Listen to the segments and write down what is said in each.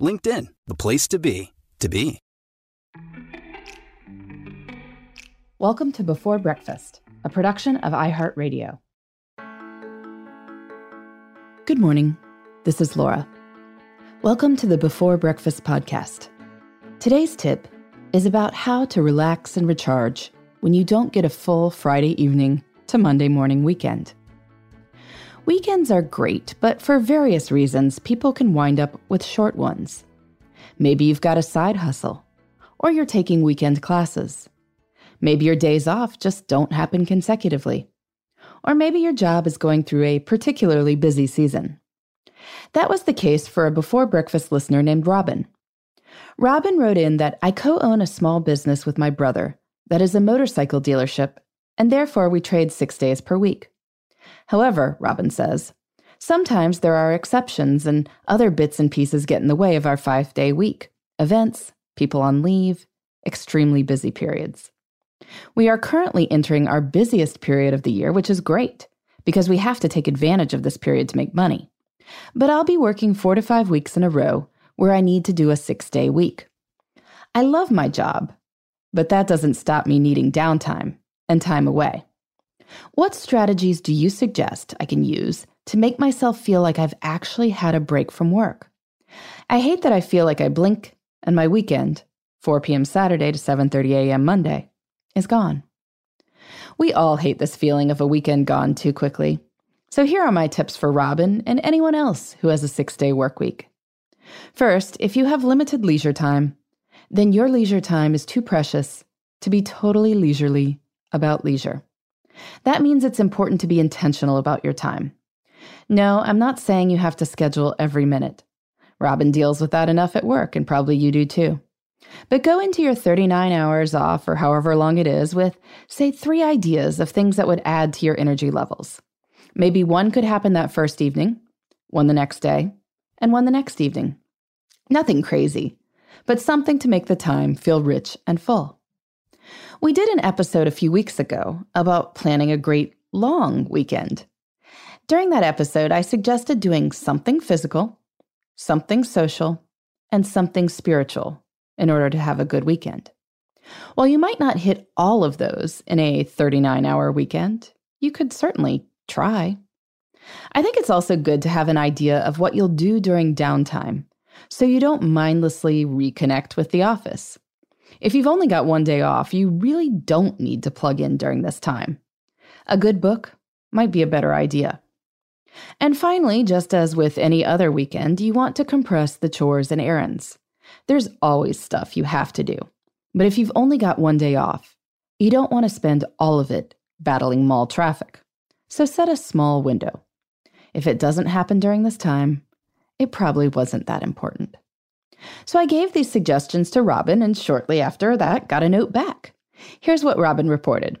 LinkedIn, the place to be, to be. Welcome to Before Breakfast, a production of iHeartRadio. Good morning. This is Laura. Welcome to the Before Breakfast podcast. Today's tip is about how to relax and recharge when you don't get a full Friday evening to Monday morning weekend. Weekends are great, but for various reasons, people can wind up with short ones. Maybe you've got a side hustle, or you're taking weekend classes. Maybe your days off just don't happen consecutively. Or maybe your job is going through a particularly busy season. That was the case for a before breakfast listener named Robin. Robin wrote in that I co own a small business with my brother that is a motorcycle dealership, and therefore we trade six days per week. However, Robin says, sometimes there are exceptions and other bits and pieces get in the way of our five day week events, people on leave, extremely busy periods. We are currently entering our busiest period of the year, which is great because we have to take advantage of this period to make money. But I'll be working four to five weeks in a row where I need to do a six day week. I love my job, but that doesn't stop me needing downtime and time away. What strategies do you suggest I can use to make myself feel like I've actually had a break from work? I hate that I feel like I blink and my weekend, 4 p.m. Saturday to 7:30 a.m. Monday, is gone. We all hate this feeling of a weekend gone too quickly. So here are my tips for Robin and anyone else who has a six day work week. First, if you have limited leisure time, then your leisure time is too precious to be totally leisurely about leisure. That means it's important to be intentional about your time. No, I'm not saying you have to schedule every minute. Robin deals with that enough at work, and probably you do too. But go into your 39 hours off, or however long it is, with, say, three ideas of things that would add to your energy levels. Maybe one could happen that first evening, one the next day, and one the next evening. Nothing crazy, but something to make the time feel rich and full. We did an episode a few weeks ago about planning a great long weekend. During that episode, I suggested doing something physical, something social, and something spiritual in order to have a good weekend. While you might not hit all of those in a 39 hour weekend, you could certainly try. I think it's also good to have an idea of what you'll do during downtime so you don't mindlessly reconnect with the office. If you've only got one day off, you really don't need to plug in during this time. A good book might be a better idea. And finally, just as with any other weekend, you want to compress the chores and errands. There's always stuff you have to do. But if you've only got one day off, you don't want to spend all of it battling mall traffic. So set a small window. If it doesn't happen during this time, it probably wasn't that important. So I gave these suggestions to Robin, and shortly after that, got a note back. Here's what Robin reported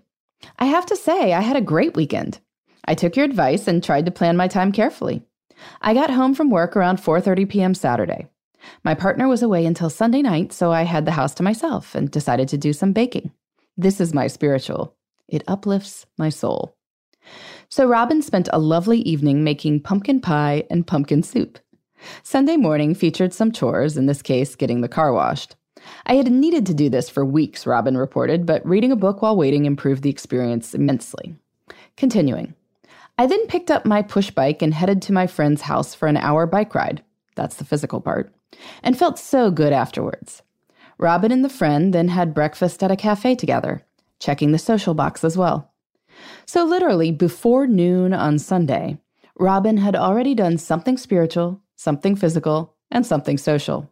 I have to say, I had a great weekend. I took your advice and tried to plan my time carefully. I got home from work around 4:30 p.m. Saturday. My partner was away until Sunday night, so I had the house to myself and decided to do some baking. This is my spiritual. It uplifts my soul. So Robin spent a lovely evening making pumpkin pie and pumpkin soup. Sunday morning featured some chores, in this case, getting the car washed. I had needed to do this for weeks, Robin reported, but reading a book while waiting improved the experience immensely. Continuing. I then picked up my push bike and headed to my friend's house for an hour bike ride. That's the physical part and felt so good afterwards. Robin and the friend then had breakfast at a cafe together, checking the social box as well. So, literally, before noon on Sunday, Robin had already done something spiritual, something physical, and something social.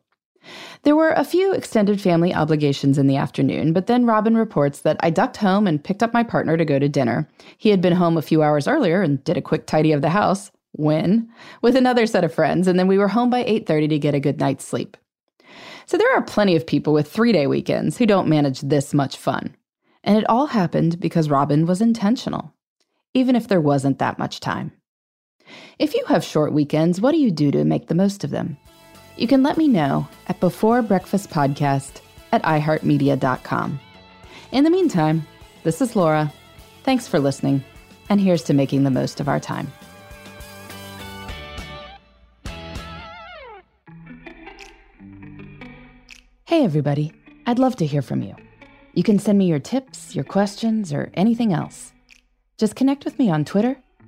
There were a few extended family obligations in the afternoon, but then Robin reports that I ducked home and picked up my partner to go to dinner. He had been home a few hours earlier and did a quick tidy of the house, when, with another set of friends, and then we were home by 8:30 to get a good night's sleep. So there are plenty of people with 3-day weekends who don't manage this much fun. And it all happened because Robin was intentional, even if there wasn't that much time. If you have short weekends, what do you do to make the most of them? You can let me know at Before Breakfast Podcast at iHeartMedia.com. In the meantime, this is Laura. Thanks for listening, and here's to making the most of our time. Hey, everybody. I'd love to hear from you. You can send me your tips, your questions, or anything else. Just connect with me on Twitter,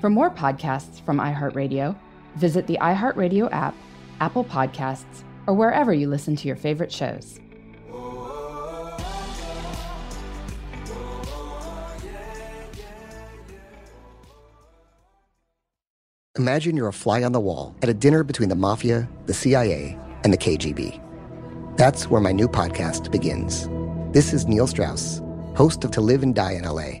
For more podcasts from iHeartRadio, visit the iHeartRadio app, Apple Podcasts, or wherever you listen to your favorite shows. Imagine you're a fly on the wall at a dinner between the mafia, the CIA, and the KGB. That's where my new podcast begins. This is Neil Strauss, host of To Live and Die in LA,